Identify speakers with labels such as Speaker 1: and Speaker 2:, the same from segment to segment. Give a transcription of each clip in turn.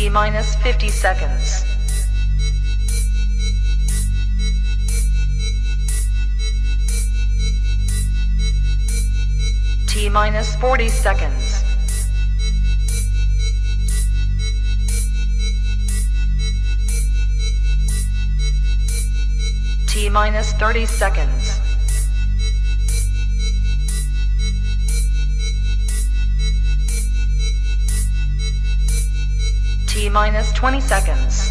Speaker 1: T minus 50 seconds. T minus 40 seconds. T minus 30 seconds. T minus 20 seconds.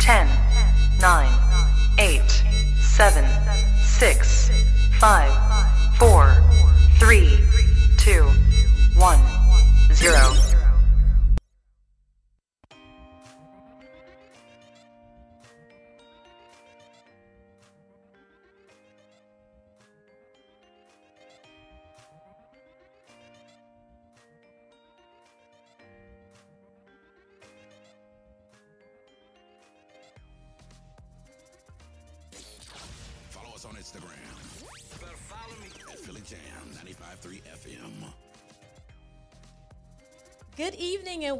Speaker 1: Ten, nine, eight, seven, six, five, four, three, two, one, zero.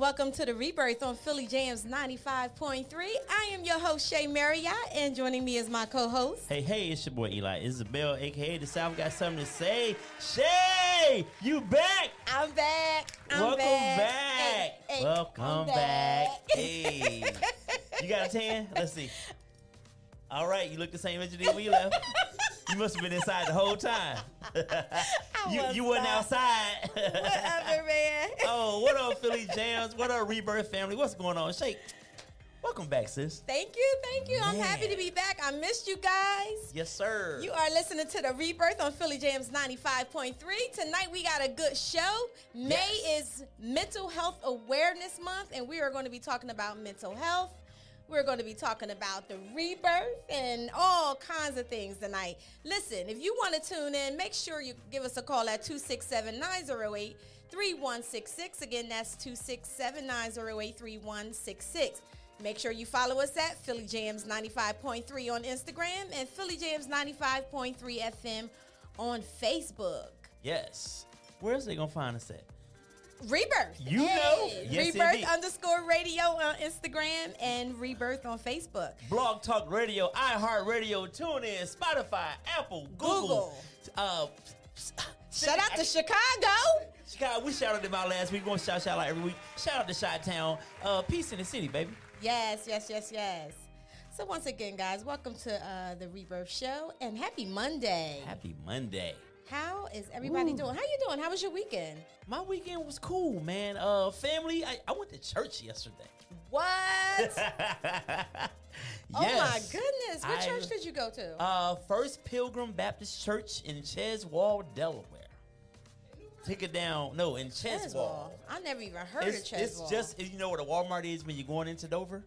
Speaker 2: Welcome to the Rebirth on Philly Jamz 95.3. I am your host, Shea Marriott, and joining me is my co host.
Speaker 3: Hey, hey, it's your boy Eli Isabel, aka The South. Got something to say. Shea, you back?
Speaker 2: I'm back. I'm
Speaker 3: Welcome
Speaker 2: back.
Speaker 3: back.
Speaker 2: Hey, hey,
Speaker 3: Welcome
Speaker 2: I'm
Speaker 3: back. Hey. you got a tan? Let's see. All right, you look the same as you did when you left. you must have been inside the whole time. you you wasn't outside.
Speaker 2: Whatever, man.
Speaker 3: oh, what up, Philly Jamz? What up, Rebirth family? What's going on? Shea, welcome back, sis.
Speaker 2: Thank you. Thank you. I'm happy to be back. I missed you guys.
Speaker 3: Yes, sir.
Speaker 2: You are listening to the Rebirth on Philly Jamz 95.3. Tonight we got a good show. May is Mental Health Awareness Month, and we are going to be talking about mental health. We're going to be talking about the rebirth and all kinds of things tonight. Listen, if you want to tune in, make sure you give us a call at 267 908 3166. Again, that's 267 908 3166. Make sure you follow us at Philly Jamz 95.3 on Instagram and Philly Jamz 95.3 FM on Facebook.
Speaker 3: yes. Where else they gonna find us at?
Speaker 2: Rebirth.
Speaker 3: You know. Yes,
Speaker 2: Rebirth
Speaker 3: indeed.
Speaker 2: underscore radio on Instagram and Rebirth on Facebook.
Speaker 3: Blog Talk Radio, iHeartRadio, TuneIn, Spotify, Apple, Google.
Speaker 2: Google.
Speaker 3: Uh,
Speaker 2: Shout out to Chicago.
Speaker 3: Chicago. We shouted them out last week. We're gonna shout shout out every week. Shout out to Shot Town. Uh, peace in the city, baby.
Speaker 2: Yes, yes, yes, yes. So once again, guys, welcome to uh, the Rebirth Show and happy Monday.
Speaker 3: Happy Monday.
Speaker 2: How is everybody doing? How you doing? How was your weekend?
Speaker 3: My weekend was cool, man. Uh, family. I, I went to church yesterday.
Speaker 2: What? Oh my goodness. What
Speaker 3: I-
Speaker 2: church did you go to?
Speaker 3: Uh, First Pilgrim Baptist Church in Cheswold, Delaware. Take it down. No, in Cheswold.
Speaker 2: Cheswold. I never even heard
Speaker 3: It's,
Speaker 2: of
Speaker 3: it's just you know where the Walmart is when you're going into Dover.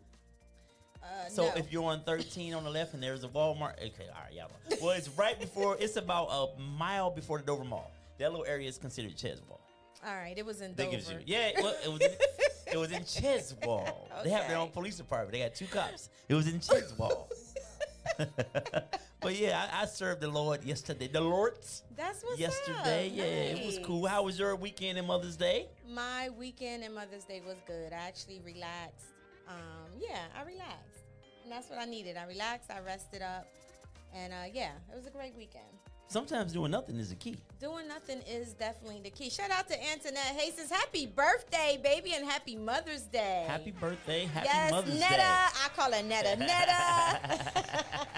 Speaker 2: Uh,
Speaker 3: So
Speaker 2: no.
Speaker 3: if you're on 13 on the left and there's a Walmart, okay, all right, y'all. Well, it's right before. It's about a mile before the Dover Mall. That little area is considered Cheswold.
Speaker 2: All right, it was in
Speaker 3: That
Speaker 2: Dover.
Speaker 3: gives you, yeah. Well, it was. In, it was in Cheswold. They have their own police department. They got two cops. It was in Cheswold. but yeah, I, I served the Lord yesterday. The Lord's
Speaker 2: That's what's
Speaker 3: yesterday.
Speaker 2: up.
Speaker 3: Yeah, it was cool. How was your weekend and Mother's Day?
Speaker 2: My weekend and Mother's Day was good. I actually relaxed. Um, yeah, I relaxed, and that's what I needed. I relaxed. I rested up, and uh, yeah, it was a great weekend.
Speaker 3: Sometimes doing nothing is the key.
Speaker 2: Doing nothing is definitely the key. Shout out to Antoinette Hastings. Happy birthday, baby, and happy Mother's Day.
Speaker 3: Happy birthday. Happy
Speaker 2: yes,
Speaker 3: Mother's
Speaker 2: Netta.
Speaker 3: Day.
Speaker 2: I call her Netta. Netta.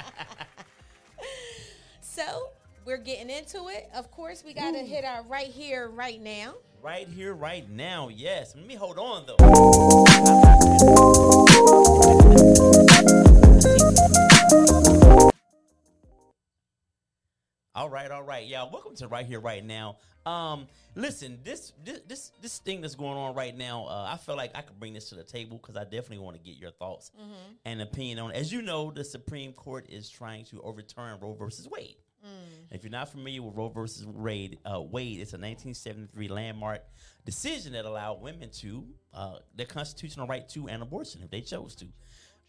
Speaker 2: so we're getting into it. Of course, we got to hit our right here, right now
Speaker 3: right here, right now. Yes. Let me hold on though. All right, all right, y'all. Welcome to right here, right now. Um, listen, this this this, this thing that's going on right now, uh, I feel like I could bring this to the table because I definitely want to get your thoughts mm-hmm. and opinion on. It. As you know, the Supreme Court is trying to overturn Roe versus Wade. If you're not familiar with Roe versus Wade, uh, Wade, it's a 1973 landmark decision that allowed women to uh, their constitutional right to an abortion if they chose to.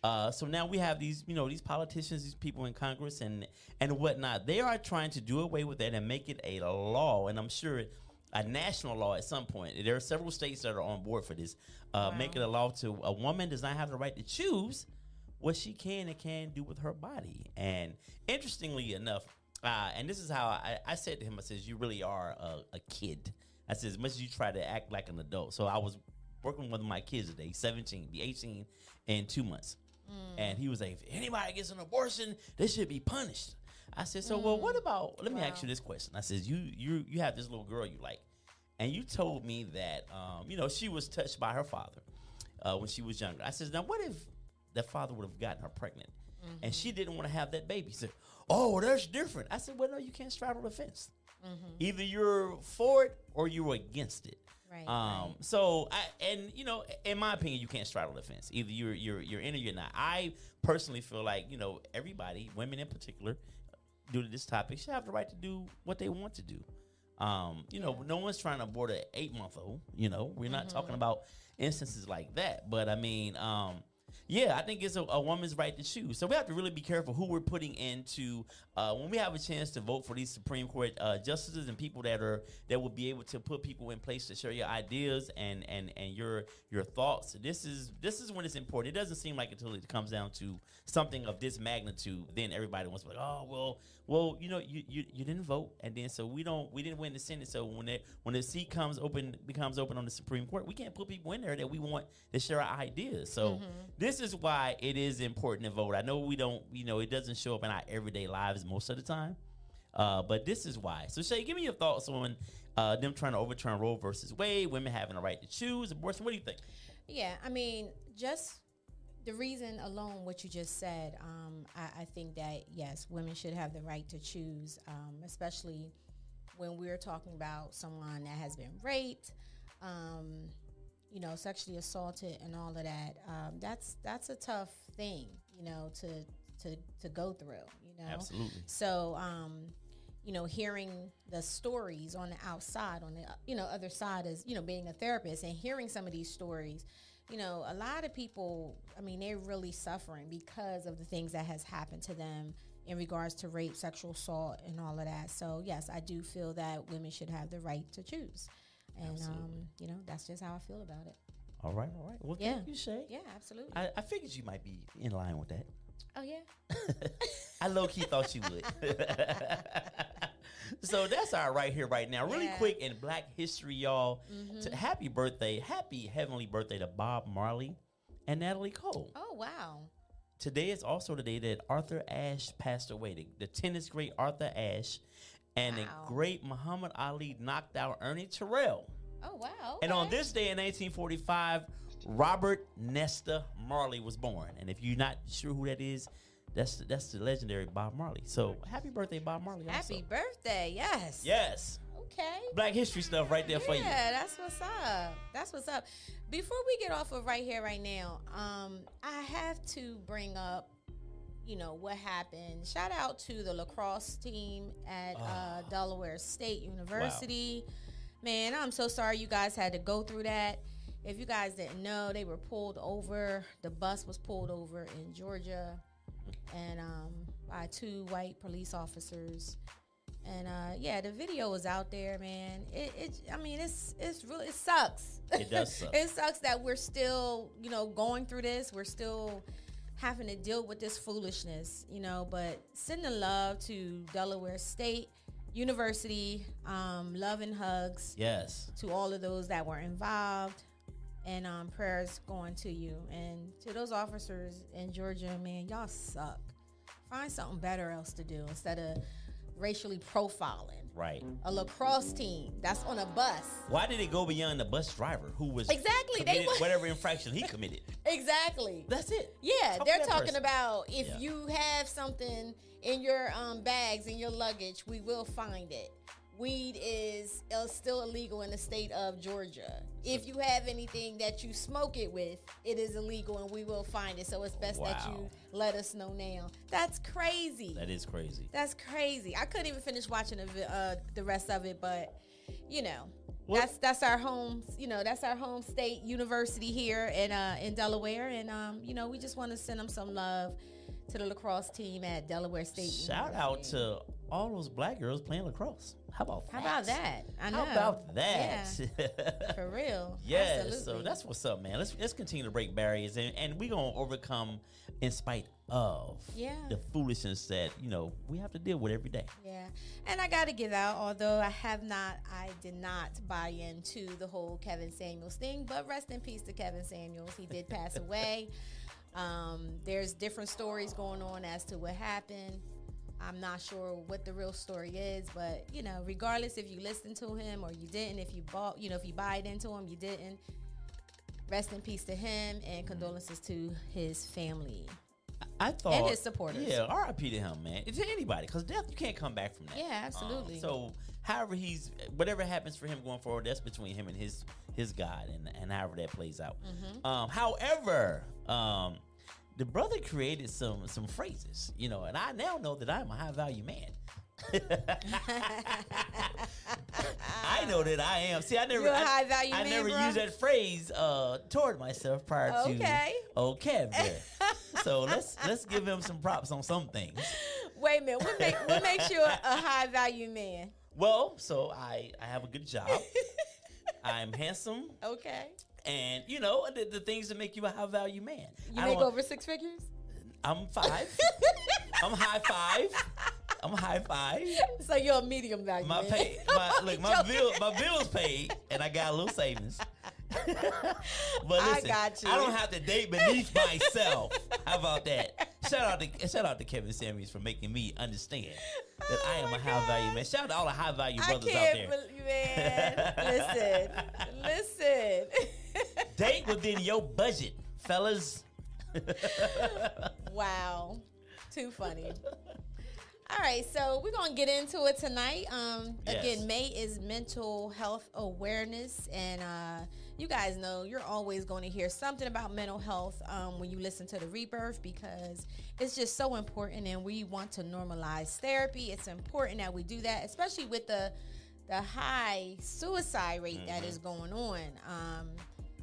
Speaker 3: Uh, so now we have these, you know, these politicians, these people in Congress and and whatnot. They are trying to do away with that and make it a law, and I'm sure a national law at some point. There are several states that are on board for this. Uh, Make it a law to a woman does not have the right to choose what she can and can do with her body. And interestingly enough, uh, and this is how I, I said to him, I says, "You really are a, a kid." I said, "As much as you try to act like an adult." So I was working with my kids today, 17, be 18 in two months. And he was like, if anybody gets an abortion, they should be punished. I said, so well, what about? Let me ask you this question. I says, you you you have this little girl you like, and you told me that um, you know she was touched by her father uh, when she was younger. I says, now what if the father would have gotten her pregnant, and she didn't want to have that baby? He said, oh, that's different. I said, well, no, you can't straddle the fence. Either you're for it or you're against it.
Speaker 2: Right,
Speaker 3: Um. So I and you know, in my opinion, you can't straddle the fence. Either you're you're you're in or you're not. I personally feel like you know everybody, women in particular, due to this topic, should have the right to do what they want to do. Um. You know, no one's trying to abort an eight month old. You know, we're not talking about instances like that. But I mean, um. Yeah, I think it's a, a woman's right to choose. So we have to really be careful who we're putting into uh, when we have a chance to vote for these Supreme Court uh, justices and people that are that will be able to put people in place to share your ideas and and and your your thoughts. This is this is when it's important. It doesn't seem like until it comes down to something of this magnitude, then everybody wants to be like, oh well, well, you know, you, you you didn't vote, and then so we don't we didn't win the Senate. So when it when the seat comes open becomes open on the Supreme Court, we can't put people in there that we want to share our ideas. So this is why it is important to vote. I know we don't, you know, it doesn't show up in our everyday lives most of the time, uh, but this is why. So Shea, give me your thoughts on uh, them trying to overturn Roe versus Wade, women having a right to choose abortion. What do you think?
Speaker 2: Yeah, I mean, just the reason alone, what you just said, um, I, I think that yes, women should have the right to choose, um, especially when we're talking about someone that has been raped, um, you know, sexually assaulted, and all of that. Um, that's that's a tough thing, you know, to to to go through. You know,
Speaker 3: Absolutely.
Speaker 2: so, um, you know, hearing the stories on the outside, on the you know other side is you know being a therapist and hearing some of these stories, you know, a lot of people, I mean, they're really suffering because of the things that has happened to them in regards to rape, sexual assault, and all of that. So, yes, I do feel that women should have the right to choose, and um, you know, that's just how I feel about it.
Speaker 3: All right, all right. Well,
Speaker 2: Yeah.
Speaker 3: thank you, Shea.
Speaker 2: Yeah, absolutely.
Speaker 3: I, I figured you might be in line with that.
Speaker 2: oh yeah.
Speaker 3: I low key thought you would. so that's our right here, right now. Really
Speaker 2: Yeah.
Speaker 3: quick in Black History, y'all. To happy birthday, happy heavenly birthday to Bob Marley and Natalie Cole.
Speaker 2: Oh wow.
Speaker 3: Today is also the day that Arthur Ashe passed away. The, the tennis great Arthur Ashe and
Speaker 2: Wow.
Speaker 3: the great Muhammad Ali knocked out Ernie Terrell.
Speaker 2: Oh wow.
Speaker 3: And on this day in 1845, Robert Nesta Marley was born. And if you're not sure who that is, that's the, that's the legendary Bob Marley. So happy birthday, Bob Marley! also.
Speaker 2: Happy birthday. Yes.
Speaker 3: Yes,
Speaker 2: Okay.
Speaker 3: Black History stuff right there for you.
Speaker 2: Yeah, that's what's up. That's what's up. Before we get off of right here, right now, um, I have to bring up, you know, what happened. Shout out to the lacrosse team at uh, Delaware State University. Man, I'm so sorry you guys had to go through that. If you guys didn't know, they were pulled over. The bus was pulled over in Georgia, and um, by two white police officers. And uh, yeah, the video is out there, man. It, it I mean, it's it's really it sucks.
Speaker 3: It does suck.
Speaker 2: it sucks that we're still, you know, going through this. We're still having to deal with this foolishness, you know. But sending love to Delaware State University, um, love and hugs
Speaker 3: Yes.
Speaker 2: to all of those that were involved, and um, prayers going to you and to those officers in Georgia. Man, y'all suck. Find something better else to do instead of racially profiling.
Speaker 3: Right.
Speaker 2: A lacrosse team that's on a bus.
Speaker 3: Why did it go beyond the bus driver who was
Speaker 2: Exactly, they
Speaker 3: committed
Speaker 2: wa-
Speaker 3: whatever infraction he committed?
Speaker 2: Exactly.
Speaker 3: That's it.
Speaker 2: Yeah,
Speaker 3: Talk
Speaker 2: they're talking
Speaker 3: person.
Speaker 2: about if
Speaker 3: Yeah.
Speaker 2: you have something in your um, bags in your luggage, we will find it. Weed is still illegal in the state of Georgia. If you have anything that you smoke it with, it is illegal and we will find it. So it's best that you let us know now. That's crazy.
Speaker 3: That is crazy.
Speaker 2: That's crazy. I couldn't even finish watching the, uh, the rest of it, but you know,
Speaker 3: Well-
Speaker 2: that's that's our home. You know, that's our home state university here in uh, in Delaware, and um, you know, we just want to send them some love to the lacrosse team at Delaware State.
Speaker 3: Shout out to all those black girls playing lacrosse. How about
Speaker 2: How
Speaker 3: that?
Speaker 2: about that? I know.
Speaker 3: How about that?
Speaker 2: Yeah, for real.
Speaker 3: Yes,
Speaker 2: Absolutely.
Speaker 3: so that's what's up, man. Let's let's continue to break barriers, and, and we're gonna overcome in spite of
Speaker 2: Yeah.
Speaker 3: the foolishness that you know we have to deal with every day.
Speaker 2: Yeah, and I got to give out, although I have not, I did not buy into the whole Kevin Samuels thing, but rest in peace to Kevin Samuels. He did pass away. Um, there's different stories going on as to what happened. I'm not sure what the real story is, but you know, regardless if you listened to him or you didn't, if you bought, you know, if you buy it into him, you didn't. Rest in peace to him, and condolences to his family.
Speaker 3: I thought and
Speaker 2: his supporters.
Speaker 3: Yeah, R.I.P. to him, man. To anybody, because death you can't come back from that.
Speaker 2: Yeah, absolutely.
Speaker 3: Um, so, however he's whatever happens for him going forward, that's between him and his his God, and and however that plays out.
Speaker 2: Mm-hmm.
Speaker 3: Um, however, um, the brother created some some phrases, you know, and I now know that I'm a high value man. I know that I am. See, I never,
Speaker 2: You're a
Speaker 3: I,
Speaker 2: high-value
Speaker 3: I
Speaker 2: man,
Speaker 3: never
Speaker 2: bruh?
Speaker 3: used that phrase uh, toward myself prior to.
Speaker 2: Okay.
Speaker 3: to vocabulary. so let's let's give him some props on some things.
Speaker 2: Wait a minute. What, make, what makes you a, a high value man?
Speaker 3: Well, so I I have a good job. I'm handsome,
Speaker 2: Okay.
Speaker 3: And you know the, the things that make you a high value man.
Speaker 2: You
Speaker 3: I
Speaker 2: make over six figures?
Speaker 3: I'm five. I'm high five. I'm high five.
Speaker 2: So you're a medium value
Speaker 3: My
Speaker 2: man.
Speaker 3: pay, my look, my bill, my bills paid, and I got a little savings. but
Speaker 2: I
Speaker 3: listen,
Speaker 2: got you.
Speaker 3: I don't have to date beneath myself. How about that? Shout out to shout out to Kevin Samuels for making me understand that I am a oh high value man. Shout out to all the high value brothers out there.
Speaker 2: believe, man. listen, listen.
Speaker 3: Date within your budget, fellas.
Speaker 2: wow, too funny. All right, so we're gonna get into it tonight. Um,
Speaker 3: Yes.
Speaker 2: again, May is Mental Health Awareness, and uh, you guys know you're always going to hear something about mental health um, when you listen to the Rebirth because it's just so important, and we want to normalize therapy. It's important that we do that, especially with the the high suicide rate that is going on. Um,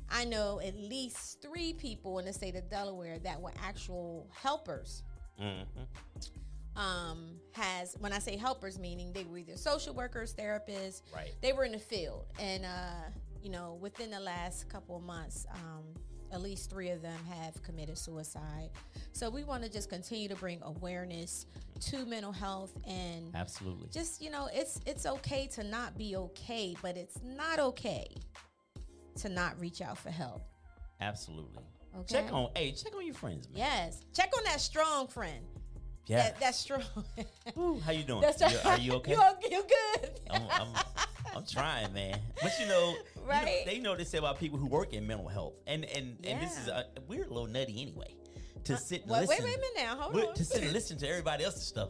Speaker 2: I know at least three people in the state of Delaware that were actual helpers
Speaker 3: Mhm.
Speaker 2: um, has when I say helpers, meaning they were either social workers, therapists,
Speaker 3: Right.
Speaker 2: They were in the field, and uh, you know, within the last couple of months, um, at least three of them have committed suicide. So we want to just continue to bring awareness to mental health and
Speaker 3: Absolutely.
Speaker 2: just you know, it's it's okay to not be okay, but it's not okay to not reach out for help.
Speaker 3: Absolutely.
Speaker 2: Okay.
Speaker 3: Check on hey, check on your friends, man.
Speaker 2: Yes, check on that strong friend.
Speaker 3: Yeah.
Speaker 2: That, that's strong.
Speaker 3: Ooh, how you doing?
Speaker 2: That's
Speaker 3: You- are you okay?
Speaker 2: you, okay? you good?
Speaker 3: I'm, I'm, I'm trying, man. But you know, you know-
Speaker 2: Right.
Speaker 3: they know they say about people who work in mental health, and and and this is a, we're a little nutty anyway. To sit and
Speaker 2: Wait, wait,
Speaker 3: listen,
Speaker 2: wait a minute now. Hold
Speaker 3: Wait,
Speaker 2: on.
Speaker 3: to sit and listen to everybody else's stuff.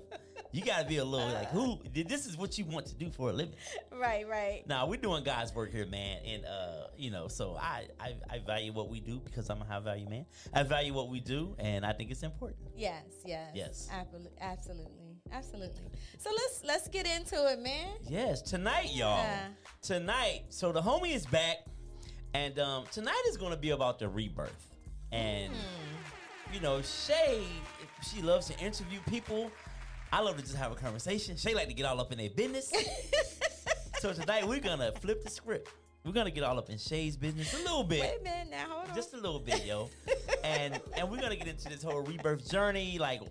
Speaker 3: You got to be a little like, who? This is what you want to do for a living.
Speaker 2: right, right.
Speaker 3: Now we're doing God's work here, man, and uh, you know, so I, I I value what we do because I'm a high value man. I value what we do, and I think it's important.
Speaker 2: Yes, yes,
Speaker 3: Yes.
Speaker 2: Absolutely, absolutely, absolutely. So let's let's get into it, man.
Speaker 3: Yes, tonight, y'all.
Speaker 2: Yeah.
Speaker 3: Tonight, so the homie is back, and um, tonight is going to be about the rebirth. And
Speaker 2: Hmm.
Speaker 3: you know, Shea, she loves to interview people. I love to just have a conversation. Shea like to get all up in their business. so tonight we're gonna flip the script. We're gonna get all up in Shea's business a little bit
Speaker 2: Wait a minute now. Hold on.
Speaker 3: just a little bit, yo. and and we're gonna get into this whole rebirth journey. Like,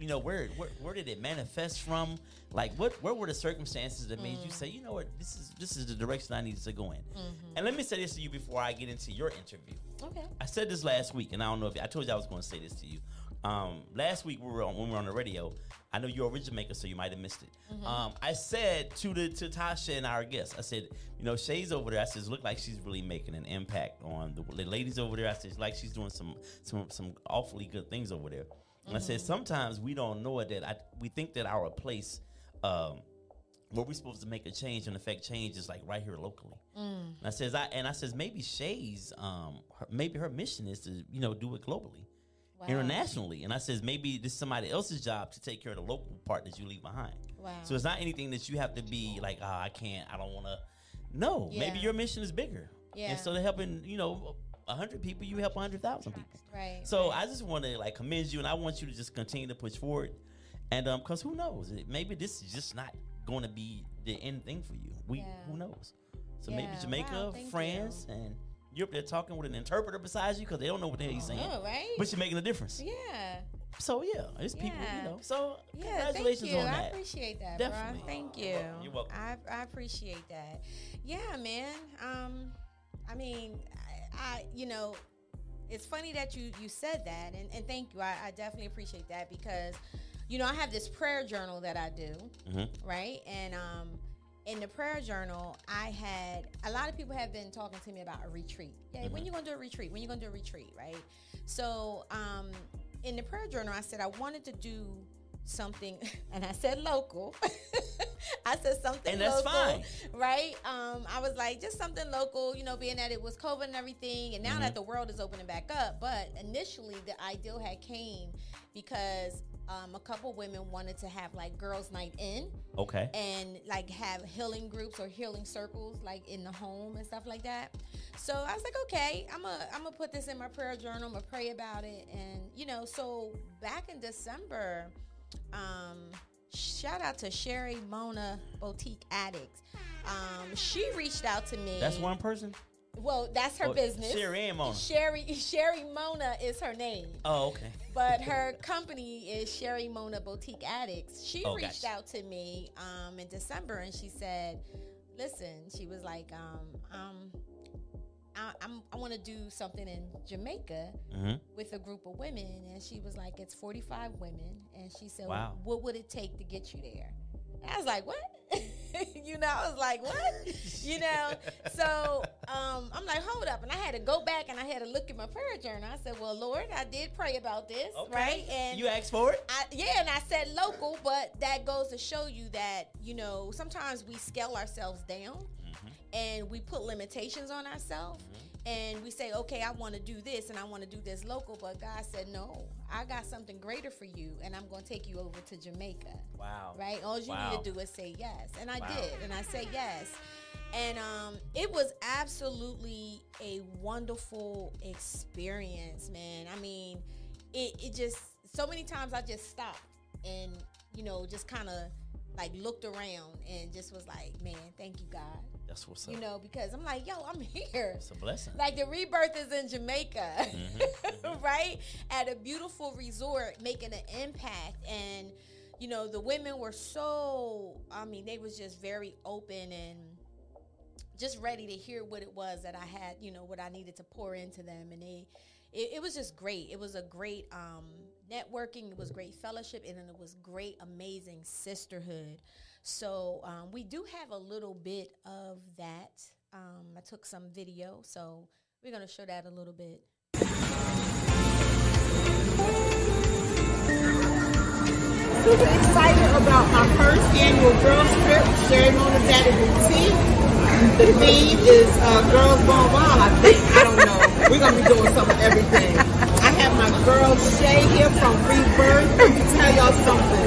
Speaker 3: you know, where where, where did it manifest from? Like, what where were the circumstances that made you mm. say, you know what, this is this is the direction I needed to go in. Mm-hmm. And let me say this to you before I get into your interview.
Speaker 2: okay.
Speaker 3: I said this last week, and I don't know if I told you I was going to say this to you. Um, last week we were on when we were on the radio. I know you're a original maker, so you might have missed it. Um, I said to the to Tasha and our guests, I said, you know, Shea's over there. I said, look like she's really making an impact on the, the ladies over there. I said, like she's doing some some some awfully good things over there. And I said, sometimes we don't know it that I, we think that our place. Um, where we're supposed to make a change and affect change is like right here locally. And I says I and I says maybe Shea's um her, maybe her mission is to you know do it globally,
Speaker 2: Wow.
Speaker 3: internationally. And I says maybe this is somebody else's job to take care of the local part that you leave behind.
Speaker 2: Wow.
Speaker 3: So it's not anything that you have to be like ah I can't I don't want to. No, maybe your mission is bigger.
Speaker 2: Yeah.
Speaker 3: Instead of helping you know a hundred people, you help a hundred thousand people.
Speaker 2: Right.
Speaker 3: So I just want to like commend you, and I want you to just continue to push forward. And um, cause who knows? Maybe this is just not going to be the end thing for you. We
Speaker 2: Yeah.
Speaker 3: who knows? So maybe Jamaica,
Speaker 2: Wow,
Speaker 3: France, and you're up there talking with an interpreter besides you because they don't know what the hell you're saying.
Speaker 2: Oh, right?
Speaker 3: But you're making a difference.
Speaker 2: yeah.
Speaker 3: So yeah, it's people, you know. So
Speaker 2: Yeah,
Speaker 3: congratulations
Speaker 2: thank you.
Speaker 3: on
Speaker 2: I appreciate that,
Speaker 3: Definitely.
Speaker 2: bro. Thank you.
Speaker 3: You're welcome.
Speaker 2: I, I appreciate that. Yeah, man. Um, I mean, I, I you know, it's funny that you you said that, and, and thank you. I, I definitely appreciate that because, you know, I have this prayer journal that I do,
Speaker 3: Mhm.
Speaker 2: right? And um, in the prayer journal, I had a lot of people have been talking to me about a retreat. Yeah, when you gonna do a retreat? When you gonna do a retreat, right? So um, in the prayer journal, I said I wanted to do something, and I said local. I said something
Speaker 3: And that's
Speaker 2: local,
Speaker 3: fine.
Speaker 2: right? Um, I was like just something local, you know, being that it was COVID and everything, and now
Speaker 3: Mm-hmm.
Speaker 2: that the world is opening back up. But initially, the ideal had came because um, a couple women wanted to have like girls' night in
Speaker 3: Okay.
Speaker 2: and like have healing groups or healing circles like in the home and stuff like that. So I was like, okay, I'm gonna I'm gonna put this in my prayer journal. I'm gonna pray about it, and you know, so back in December, um, shout out to Sherry Mona Boutique Addicts. Um, she reached out to me.
Speaker 3: That's one person.
Speaker 2: Well, that's her
Speaker 3: Oh,
Speaker 2: business.
Speaker 3: Sherry and Mona.
Speaker 2: Sherry Sherry Mona is her name
Speaker 3: Oh, okay.
Speaker 2: but her company is Sherry Mona Boutique Addicts. She
Speaker 3: Oh,
Speaker 2: reached
Speaker 3: gotcha.
Speaker 2: out to me um, in December and she said, "Listen," she was like, um, um, I, I'm, I want to do something in Jamaica
Speaker 3: hmm
Speaker 2: with a group of women." And she was like, "It's 45 women," and she said,
Speaker 3: Wow.
Speaker 2: "What would it take to get you there?" And I was like, "What?" you know, I was like, "What?" you know. So um, I'm like, "Hold up!" And I had to go back and I had to look at my prayer journal. I said, "Well, Lord, I did pray about this,
Speaker 3: Okay.
Speaker 2: right?" And
Speaker 3: you asked for it.
Speaker 2: I, yeah, and I said local, but that goes to show you that you know sometimes we scale ourselves down, and we put limitations on ourselves, and we say, okay, I want to do this, and I want to do this local, but God said, no, I got something greater for you, and I'm going to take you over to Jamaica,
Speaker 3: Wow.
Speaker 2: right? All you
Speaker 3: Wow.
Speaker 2: need to do is say yes, and I
Speaker 3: Wow.
Speaker 2: did, and I said yes. And um, it was absolutely a wonderful experience, man. I mean, it, it just so many times I just stopped and you know just kind of like looked around and just was like, man, thank you God,
Speaker 3: That's what's up.
Speaker 2: you know, because I'm like, yo, I'm here.
Speaker 3: it's a blessing.
Speaker 2: Like the rebirth is in Jamaica,
Speaker 3: Mm-hmm,
Speaker 2: right? At a beautiful resort, making an impact. And, you know, the women were so, I mean, they was just very open and just ready to hear what it was that I had, you know, what I needed to pour into them. And they, it, it was just great. It was a great um, networking. It was great fellowship, and then it was great, amazing sisterhood. So um, we do have a little bit of that. Um, I took some video, so we're gonna show that a little bit.
Speaker 4: super excited about my first annual girls trip, Sherry Mona Daddy Boutique. The theme is uh, Girls Gone Wild, I think. I don't know. We're going to be doing some of everything. Girl Shea here from Rebirth. Let me tell y'all something.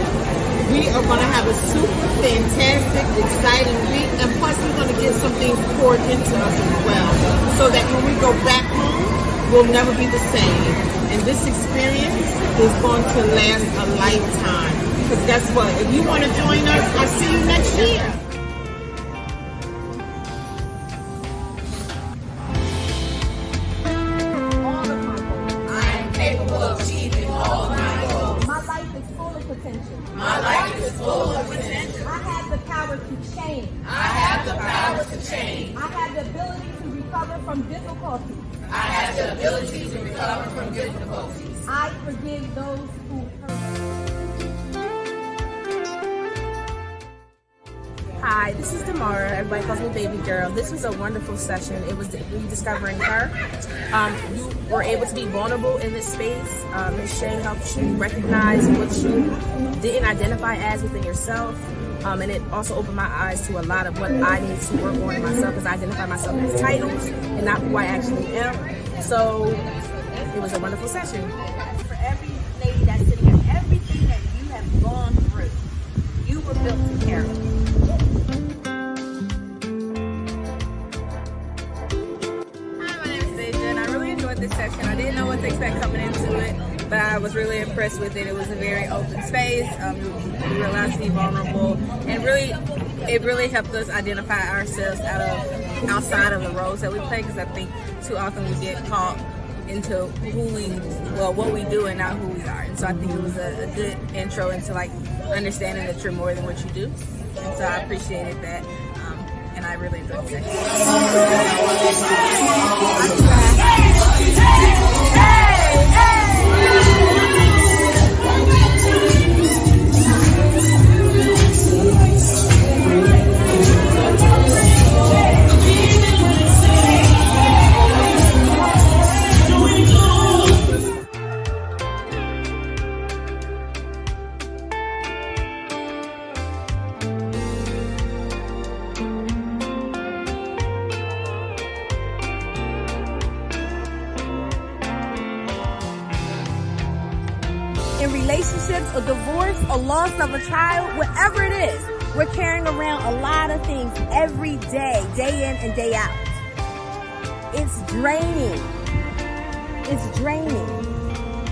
Speaker 4: We are going to have a super fantastic, exciting week. And plus, we're going to get some things poured into us as well. So that when we go back home, we'll never be the same. And this experience is going to last a lifetime. Because guess what? If you want to join us, I'll see you next year.
Speaker 5: Change. I have the ability to recover from difficulties. I have the ability to recover from difficulties. I I forgive those who hurt me.
Speaker 6: Hi, this is Damara. Everybody calls me Baby Girl. This was a wonderful session. It was rediscovering her. Um, you were able to be vulnerable in this space. Um, Ms. Shea helped you recognize what you didn't identify as within yourself. Um, and it also opened my eyes to a lot of what I need to work on in myself because I identify myself as titles and not who I actually am. So it was a wonderful session.
Speaker 5: For every lady that's sitting here, everything that you have gone through, you were built to carry.
Speaker 6: Hi, my name is Deja, and I really enjoyed this session. I didn't know what to expect coming into it, but I was really impressed with it. It was a very open space. Um, we were allowed to be vulnerable, and really, it really helped us identify ourselves out of outside of the roles that we play. Because I think too often we get caught into who we, well, what we do and not who we are. And so I think it was a, a good intro into like understanding that you're more than what you do. And so I appreciated that. Um, and I really enjoyed the
Speaker 5: child, whatever it is, we're carrying around a lot of things every day, day in and day out. It's draining. It's draining.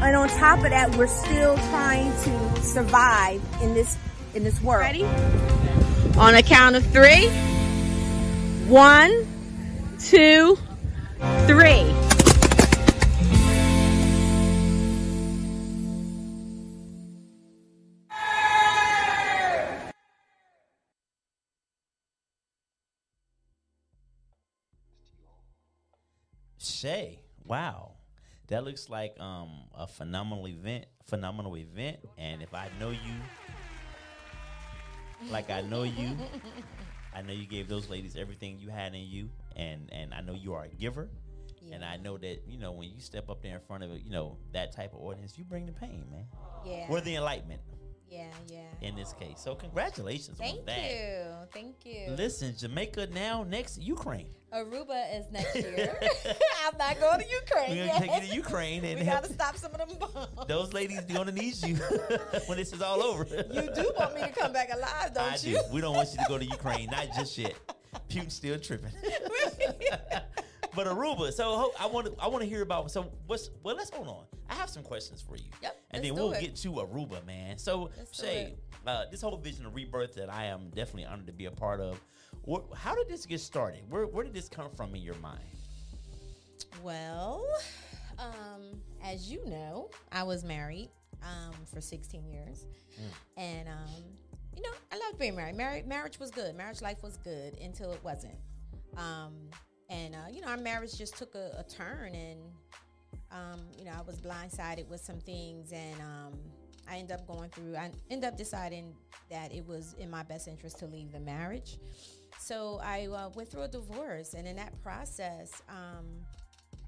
Speaker 5: And on top of that, we're still trying to survive in this in this world.
Speaker 6: Ready?
Speaker 5: On a count of three. One, two, three.
Speaker 3: Shea, wow, that looks like um a phenomenal event, phenomenal event. And if I know you, like I know you, I know you gave those ladies everything you had in you, and and I know you are a giver. And I know that you know when you step up there in front of you know that type of audience, you bring the pain, man,
Speaker 2: Yeah.
Speaker 3: or the enlightenment
Speaker 2: yeah, yeah.
Speaker 3: in this case. So congratulations
Speaker 2: Thank
Speaker 3: on that.
Speaker 2: you. Thank you.
Speaker 3: Listen, Jamaica now next Ukraine.
Speaker 2: Aruba is next year. I'm not going to Ukraine.
Speaker 3: We're gonna take you to Ukraine and
Speaker 2: we
Speaker 3: help
Speaker 2: gotta stop some of them bombs.
Speaker 3: those ladies gonna need you when this is all over.
Speaker 2: You do want me to come back alive, don't
Speaker 3: I
Speaker 2: you?
Speaker 3: do. We don't want you to go to Ukraine, not just yet. Putin's still tripping. but Aruba. So I want to I want to hear about. So what's well? Let's hold on. I have some questions for you.
Speaker 2: Yep,
Speaker 3: And then we'll
Speaker 2: it.
Speaker 3: get to Aruba, man. So
Speaker 2: Let's Shea,
Speaker 3: uh, this whole vision of rebirth that I am definitely honored to be a part of. Wh- how did this get started? Where where did this come from in your mind?
Speaker 2: Well, um, as you know, I was married um, for 16 years, and um, you know, I loved being married. Marriage, marriage was good. Marriage life was good until it wasn't. Um, and uh, you know, our marriage just took a, a turn, and um, you know, I was blindsided with some things, and um, I ended up going through. I ended up deciding that it was in my best interest to leave the marriage. So I uh, went through a divorce, and in that process, um,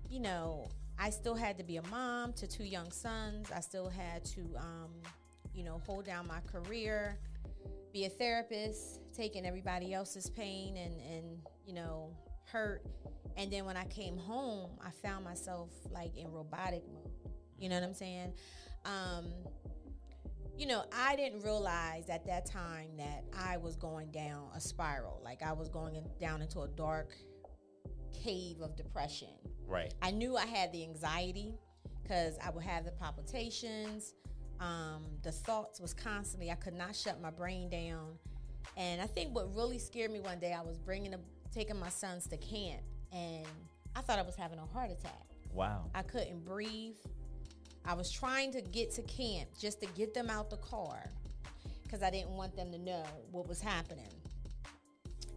Speaker 2: you know, I still had to be a mom to two young sons. I still had to, um, you know, hold down my career, be a therapist, taking everybody else's pain and, and you know, hurt. And then when I came home, I found myself like in robotic mode. You know what I'm saying? Um, you know, I didn't realize at that time that I was going down a spiral. Like I was going in, down into a dark cave of depression.
Speaker 3: Right.
Speaker 2: I knew I had the anxiety because I would have the palpitations. Um, the thoughts was constantly. I could not shut my brain down. And I think what really scared me one day, I was bringing, a, taking my sons to camp, and I thought I was having a heart attack.
Speaker 3: Wow.
Speaker 2: I couldn't breathe. I was trying to get to camp just to get them out the car because I didn't want them to know what was happening.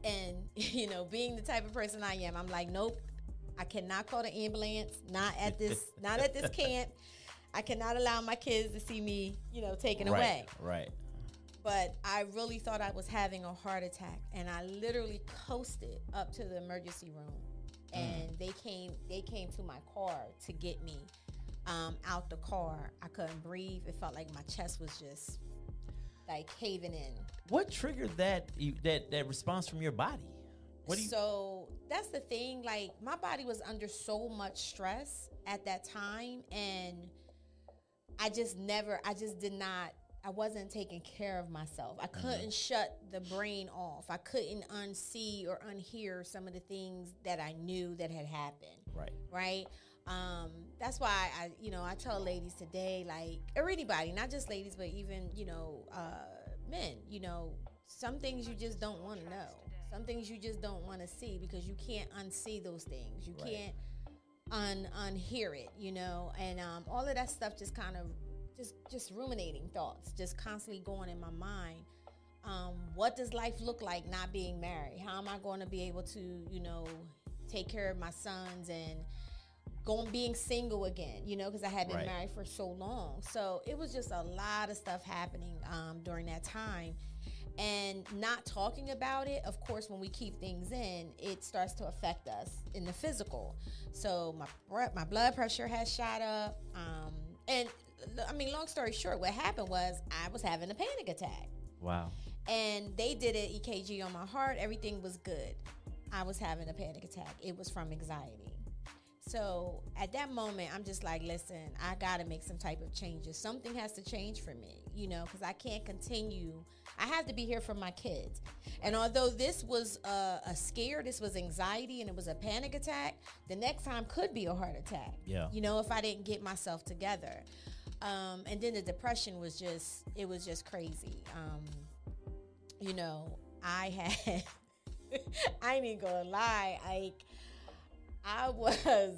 Speaker 2: And, you know, being the type of person I am, I'm like, nope, I cannot call the ambulance, not at this, not at this camp. I cannot allow my kids to see me, you know, taken
Speaker 3: right,
Speaker 2: away.
Speaker 3: Right.
Speaker 2: But I really thought I was having a heart attack, and I literally coasted up to the emergency room, and they came. They came to my car to get me um, out the car. I couldn't breathe. It felt like my chest was just like caving in.
Speaker 3: What triggered that that that response from your body? What do you?
Speaker 2: so that's the thing. Like my body was under so much stress at that time, and I just never. I just did not. I wasn't taking care of myself. I couldn't shut the brain off. I couldn't unsee or unhear some of the things that I knew that had happened
Speaker 3: right.
Speaker 2: right? Um, that's why I, you know, I tell ladies today, like, or anybody, not just ladies, but even, you know, uh, men, you know, some things you just don't want to know. Some things you just don't want to see because you can't unsee those things. You
Speaker 3: Right.
Speaker 2: can't un unhear it, you know, and um, all of that stuff just kind of just just ruminating thoughts, just constantly going in my mind. Um, what does life look like not being married? How am I going to be able to, you know, take care of my sons and going being single again? You know, because I had been
Speaker 3: Right.
Speaker 2: married for so long. So it was just a lot of stuff happening um, during that time. And not talking about it, of course, when we keep things in, it starts to affect us in the physical. So my my blood pressure has shot up. Um, and I mean, long story short, what happened was I was having a panic attack
Speaker 3: Wow.
Speaker 2: and they did an EKG on my heart. Everything was good. I was having a panic attack. It was from anxiety. So at that moment, I'm just like, listen, I got to make some type of changes. Something has to change for me, you know, because I can't continue. I have to be here for my kids. And although this was a, a scare, this was anxiety, and it was a panic attack, the next time could be a heart attack.
Speaker 3: Yeah.
Speaker 2: You know, if I didn't get myself together. Um, and then the depression was just, it was just crazy. Um, you know, I had, I ain't even gonna lie, like, I was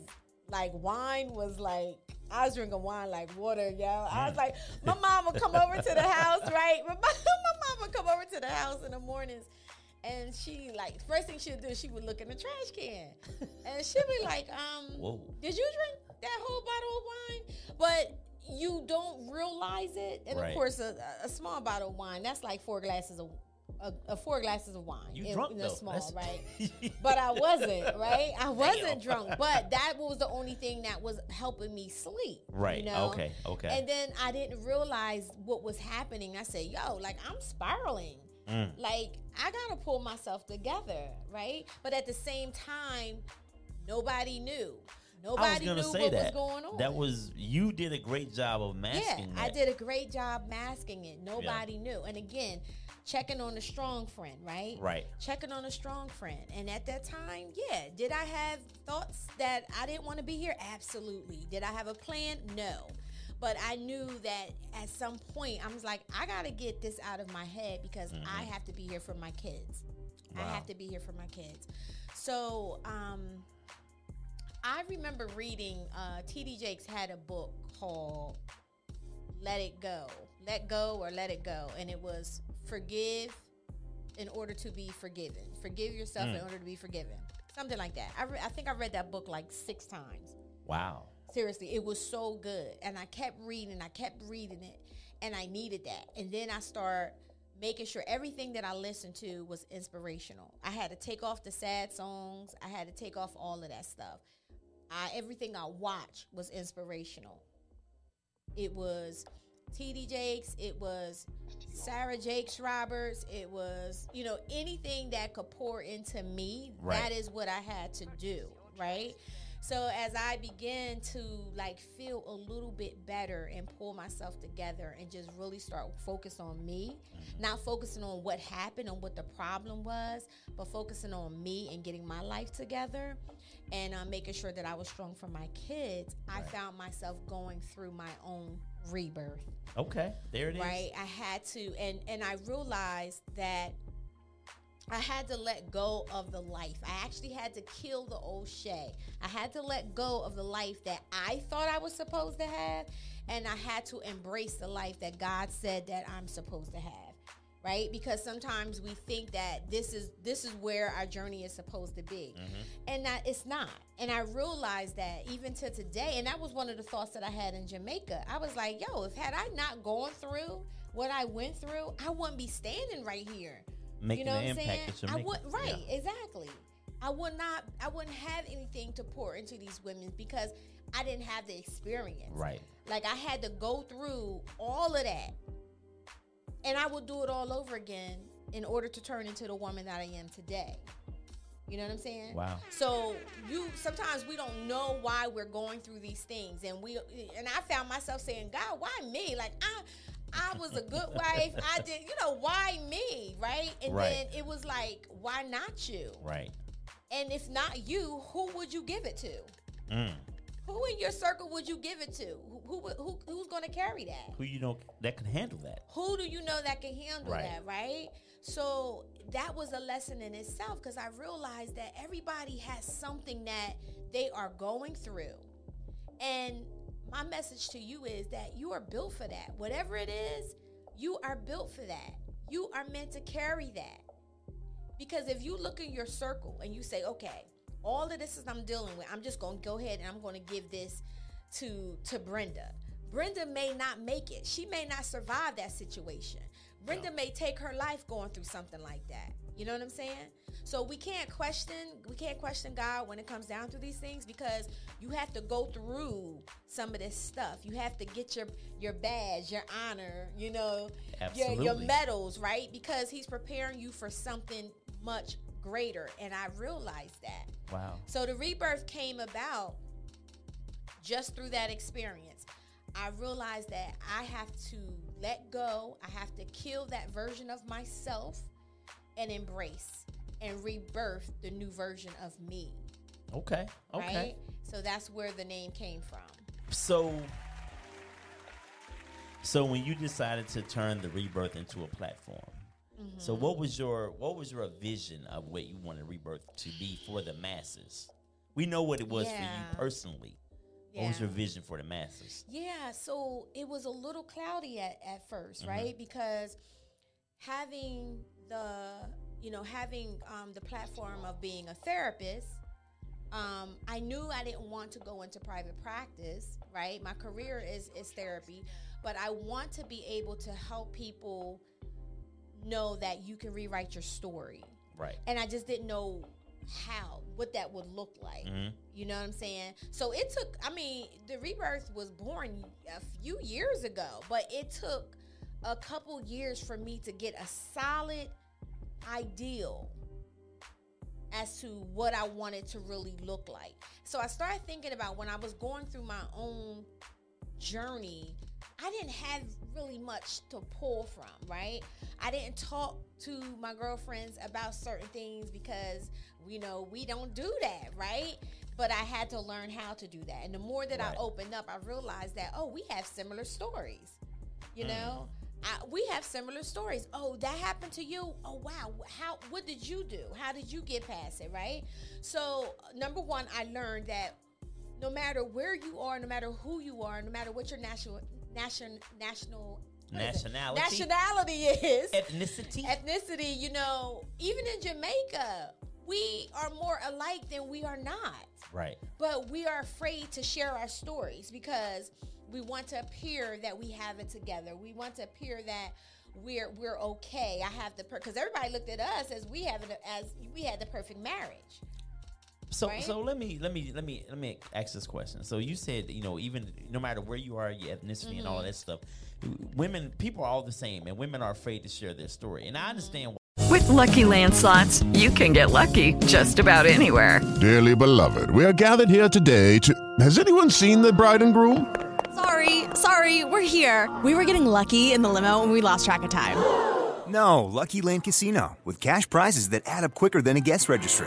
Speaker 2: like, wine was like, I was drinking wine like water, yo. I was like, my mom would come over to the house, right? My, mom- my mom would come over to the house in the mornings. And she like first thing she'd do, she would look in the trash can, and she'd be like, "Um,
Speaker 3: Whoa.
Speaker 2: did you drink that whole bottle of wine?" But you don't realize it, and
Speaker 3: Right.
Speaker 2: of course, a, a small bottle of wine that's like four glasses of a, a four glasses of wine
Speaker 3: You
Speaker 2: in,
Speaker 3: drunk
Speaker 2: in
Speaker 3: though.
Speaker 2: small,
Speaker 3: That's-
Speaker 2: right? but I wasn't, right? I wasn't drunk, but that was the only thing that was helping me sleep.
Speaker 3: Right.
Speaker 2: You know?
Speaker 3: Okay. Okay.
Speaker 2: And then I didn't realize what was happening. I said, yo, like I'm spiraling.
Speaker 3: Mm.
Speaker 2: Like I gotta pull myself together, right? But at the same time, nobody knew. Nobody knew what
Speaker 3: that.
Speaker 2: was going on.
Speaker 3: That was you did a great job of masking
Speaker 2: yeah, I did a great job masking it. Nobody knew. And again, checking on a strong friend, right?
Speaker 3: Right.
Speaker 2: Checking on a strong friend. And at that time, yeah, did I have thoughts that I didn't want to be here? Absolutely. Did I have a plan? No. But I knew that at some point, I was like, I got to get this out of my head because I have to be here for my kids. I have to be here for my kids. So, um, I remember reading uh, TD Jakes had a book called Let It Go, Let Go or Let It Go, and it was forgive in order to be forgiven, forgive yourself in mm. order to be forgiven, something like that. I, re- I think I read that book like six times.
Speaker 3: Wow.
Speaker 2: Seriously, it was so good. And I kept reading, I kept reading it, and I needed that. And then I start making sure everything that I listened to was inspirational. I had to take off the sad songs, I had to take off all of that stuff. I, everything I watched was inspirational. It was TD Jakes, it was Sarah Jakes Roberts, it was, you know, anything that could pour into me,
Speaker 3: Right.
Speaker 2: that is what I had to do, right? So as I began to like feel a little bit better and pull myself together and just really start focus on me, not focusing on what happened and what the problem was, but focusing on me and getting my life together and uh, making sure that I was strong for my kids, I found myself going through my own rebirth
Speaker 3: Okay. There it is.
Speaker 2: right i had to and and i realized that i had to let go of the life i actually had to kill the old shay i had to let go of the life that i thought i was supposed to have and i had to embrace the life that god said that i'm supposed to have right? Because sometimes we think that this is this is where our journey is supposed to be, and that it's not. And I realized that even to today, and that was one of the thoughts that I had in Jamaica. I was like, yo, if had I not gone through what I went through, I wouldn't be standing right here.
Speaker 3: Making
Speaker 2: you know what I'm saying? I would right,
Speaker 3: Yeah.
Speaker 2: exactly. I would not I wouldn't have anything to pour into these women because I didn't have the experience.
Speaker 3: Right.
Speaker 2: Like I had to go through all of that. And I would do it all over again in order to turn into the woman that I am today. You know what I'm saying?
Speaker 3: Wow.
Speaker 2: So you sometimes we don't know why we're going through these things, and we and I found myself saying, God, why me? Like I. I was a good wife. I did, you know, why me, right? And
Speaker 3: Right.
Speaker 2: then it was like, why not you?
Speaker 3: Right.
Speaker 2: And if not you, who would you give it to?
Speaker 3: Mm.
Speaker 2: Who in your circle would you give it to? Who, who, who's going to carry that?
Speaker 3: Who you know that can handle that?
Speaker 2: Who do you know that can handle
Speaker 3: Right.
Speaker 2: that, right? So that was a lesson in itself because I realized that everybody has something that they are going through. And my message to you is that you are built for that. Whatever it is, you are built for that. You are meant to carry that. Because if you look in your circle and you say, okay, all of this is I'm dealing with, I'm just gonna go ahead and I'm gonna give this to to Brenda. Brenda may not make it. She may not survive that situation. Brenda may take her life going through something like that. You know what I'm saying? So we can't question we can't question God when it comes down to these things because you have to go through some of this stuff. You have to get your your badge, your honor, you know, your your medals, right? Because he's preparing you for something much greater and I realized that.
Speaker 3: Wow.
Speaker 2: So the rebirth came about just through that experience. I realized that I have to let go, I have to kill that version of myself and embrace and rebirth the new version of me.
Speaker 3: Okay. Okay.
Speaker 2: Right? So that's where the name came from.
Speaker 3: So, so when you decided to turn the rebirth into a platform, so
Speaker 2: Mm-hmm.
Speaker 3: what was your what was your vision of what you wanted rebirth to be for the masses? We know what it was for you personally. What was your vision for the masses?
Speaker 2: Yeah, so it was a little cloudy at, at 1st
Speaker 3: Mm-hmm.
Speaker 2: right? Because having the, you know, having um, the platform of being a therapist, um, I knew I didn't want to go into private practice, right? My career is, is therapy, but I want to be able to help people know that you can rewrite your story
Speaker 3: Right.
Speaker 2: and I just didn't know how what that would look like.
Speaker 3: Mhm.
Speaker 2: You know what I'm saying? So it took. I mean, the rebirth was born a few years ago, but it took a couple years for me to get a solid ideal as to what I wanted to really look like. So I started thinking about when I was going through my own journey, I didn't have really much to pull from, right? I didn't talk to my girlfriends about certain things because we know we don't do that, right? But I had to learn how to do that. And the more that
Speaker 3: Right.
Speaker 2: I opened up, I realized that, oh, we have similar stories. You mm-hmm. know? I, we have similar stories. Oh, that happened to you. Oh, wow. How? What did you do? How did you get past it? Right. So, number one, I learned that no matter where you are, no matter who you are, no matter what your national nation national what is it?
Speaker 3: Nationality.
Speaker 2: nationality is
Speaker 3: Ethnicity.
Speaker 2: ethnicity. You know, even in Jamaica, we are more alike than we are not
Speaker 3: right.
Speaker 2: but we are afraid to share our stories because we want to appear that we have it together. We want to appear that we're we're okay. I have the because everybody looked at us as we have it as we had the perfect marriage.
Speaker 3: So
Speaker 2: Right?
Speaker 3: so let me let me let me let me ask this question. So you said you know even no matter where you are, your ethnicity and all
Speaker 2: Mm-hmm.
Speaker 3: that stuff, women people are all the same, and women are afraid to share their story. And
Speaker 2: Mm-hmm.
Speaker 3: I understand.
Speaker 7: With Lucky Land slots, you can get lucky just about anywhere.
Speaker 8: Dearly beloved, we are gathered here today to. Has anyone seen the bride and groom?
Speaker 9: Sorry, sorry, we're here. We were getting lucky in the limo and we lost track of time.
Speaker 10: No, Lucky Land Casino, with cash prizes that add up quicker than a guest registry.